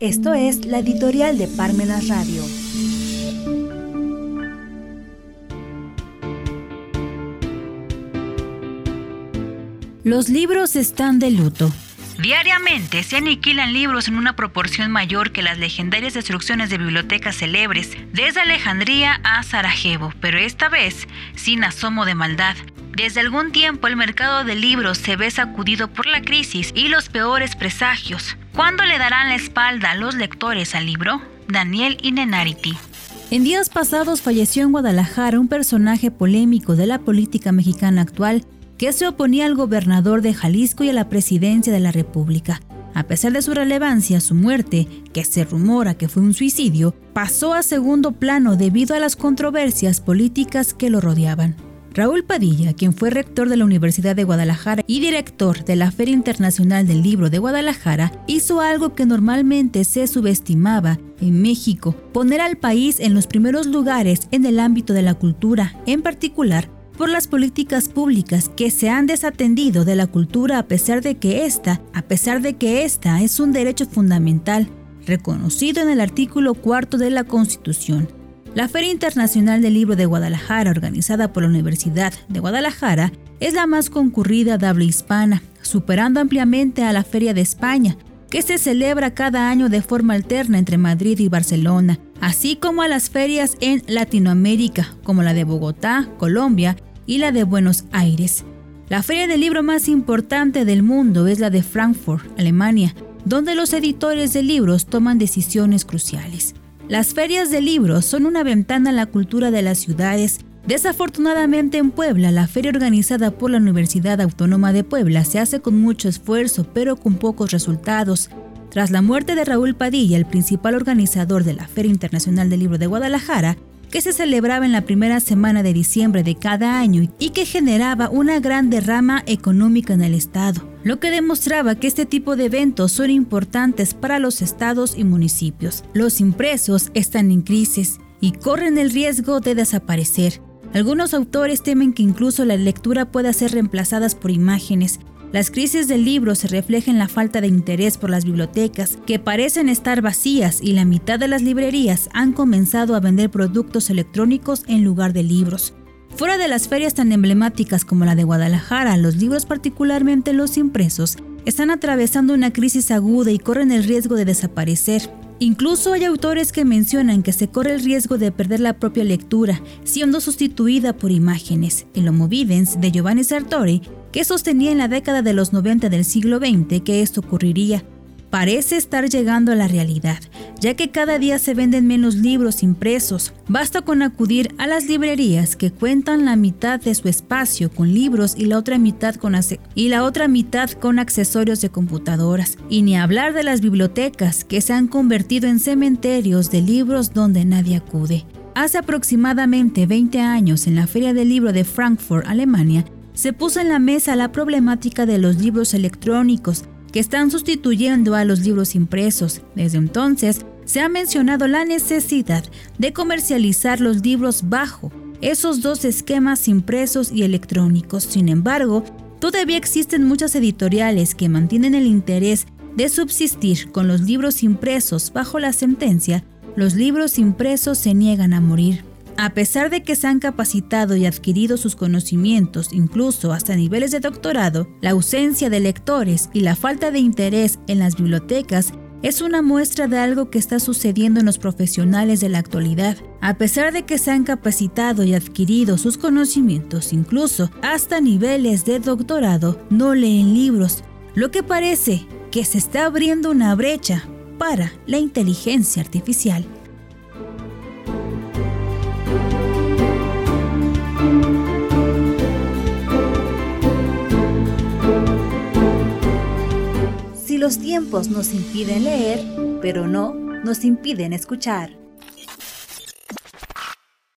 Esto es la editorial de Parmenas Radio. Los libros están de luto. Diariamente se aniquilan libros en una proporción mayor que las legendarias destrucciones de bibliotecas célebres, desde Alejandría a Sarajevo, pero esta vez sin asomo de maldad. Desde algún tiempo el mercado de libros se ve sacudido por la crisis y los peores presagios. ¿Cuándo le darán la espalda a los lectores al libro? Daniel Inenarity. En días pasados falleció en Guadalajara un personaje polémico de la política mexicana actual que se oponía al gobernador de Jalisco y a la presidencia de la República. A pesar de su relevancia, su muerte, que se rumora que fue un suicidio, pasó a segundo plano debido a las controversias políticas que lo rodeaban. Raúl Padilla, quien fue rector de la Universidad de Guadalajara y director de la Feria Internacional del Libro de Guadalajara, hizo algo que normalmente se subestimaba en México, poner al país en los primeros lugares en el ámbito de la cultura, en particular por las políticas públicas que se han desatendido de la cultura a pesar de que esta, a pesar de que esta es un derecho fundamental reconocido en el artículo cuarto de la Constitución. La Feria Internacional del Libro de Guadalajara, organizada por la Universidad de Guadalajara, es la más concurrida de habla hispana, superando ampliamente a la Feria de España, que se celebra cada año de forma alterna entre Madrid y Barcelona, así como a las ferias en Latinoamérica, como la de Bogotá, Colombia, y la de Buenos Aires. La feria del libro más importante del mundo es la de Frankfurt, Alemania, donde los editores de libros toman decisiones cruciales. Las ferias de libros son una ventana a la cultura de las ciudades. Desafortunadamente en Puebla, la feria organizada por la Universidad Autónoma de Puebla se hace con mucho esfuerzo, pero con pocos resultados. Tras la muerte de Raúl Padilla, el principal organizador de la Feria Internacional del Libro de Guadalajara, que se celebraba en la primera semana de diciembre de cada año y que generaba una gran derrama económica en el Estado, lo que demostraba que este tipo de eventos son importantes para los estados y municipios. Los impresos están en crisis y corren el riesgo de desaparecer. Algunos autores temen que incluso la lectura pueda ser reemplazada por imágenes, las crisis del libro se reflejan en la falta de interés por las bibliotecas, que parecen estar vacías y la mitad de las librerías han comenzado a vender productos electrónicos en lugar de libros. Fuera de las ferias tan emblemáticas como la de Guadalajara, los libros, particularmente los impresos, están atravesando una crisis aguda y corren el riesgo de desaparecer. Incluso hay autores que mencionan que se corre el riesgo de perder la propia lectura, siendo sustituida por imágenes. El Homo Videns de Giovanni Sartori que sostenía en la década de los 90 del siglo XX que esto ocurriría, parece estar llegando a la realidad, ya que cada día se venden menos libros impresos. Basta con acudir a las librerías que cuentan la mitad de su espacio con libros y la otra mitad con, y la otra mitad con accesorios de computadoras. Y ni hablar de las bibliotecas que se han convertido en cementerios de libros donde nadie acude. Hace aproximadamente 20 años, en la Feria del Libro de Frankfurt, Alemania, se puso en la mesa la problemática de los libros electrónicos que están sustituyendo a los libros impresos. Desde entonces, se ha mencionado la necesidad de comercializar los libros bajo esos dos esquemas impresos y electrónicos. Sin embargo, todavía existen muchas editoriales que mantienen el interés de subsistir con los libros impresos bajo la sentencia, los libros impresos se niegan a morir. A pesar de que se han capacitado y adquirido sus conocimientos, incluso hasta niveles de doctorado, la ausencia de lectores y la falta de interés en las bibliotecas es una muestra de algo que está sucediendo en los profesionales de la actualidad. A pesar de que se han capacitado y adquirido sus conocimientos, incluso hasta niveles de doctorado, no leen libros, lo que parece que se está abriendo una brecha para la inteligencia artificial. Los tiempos nos impiden leer, pero no nos impiden escuchar.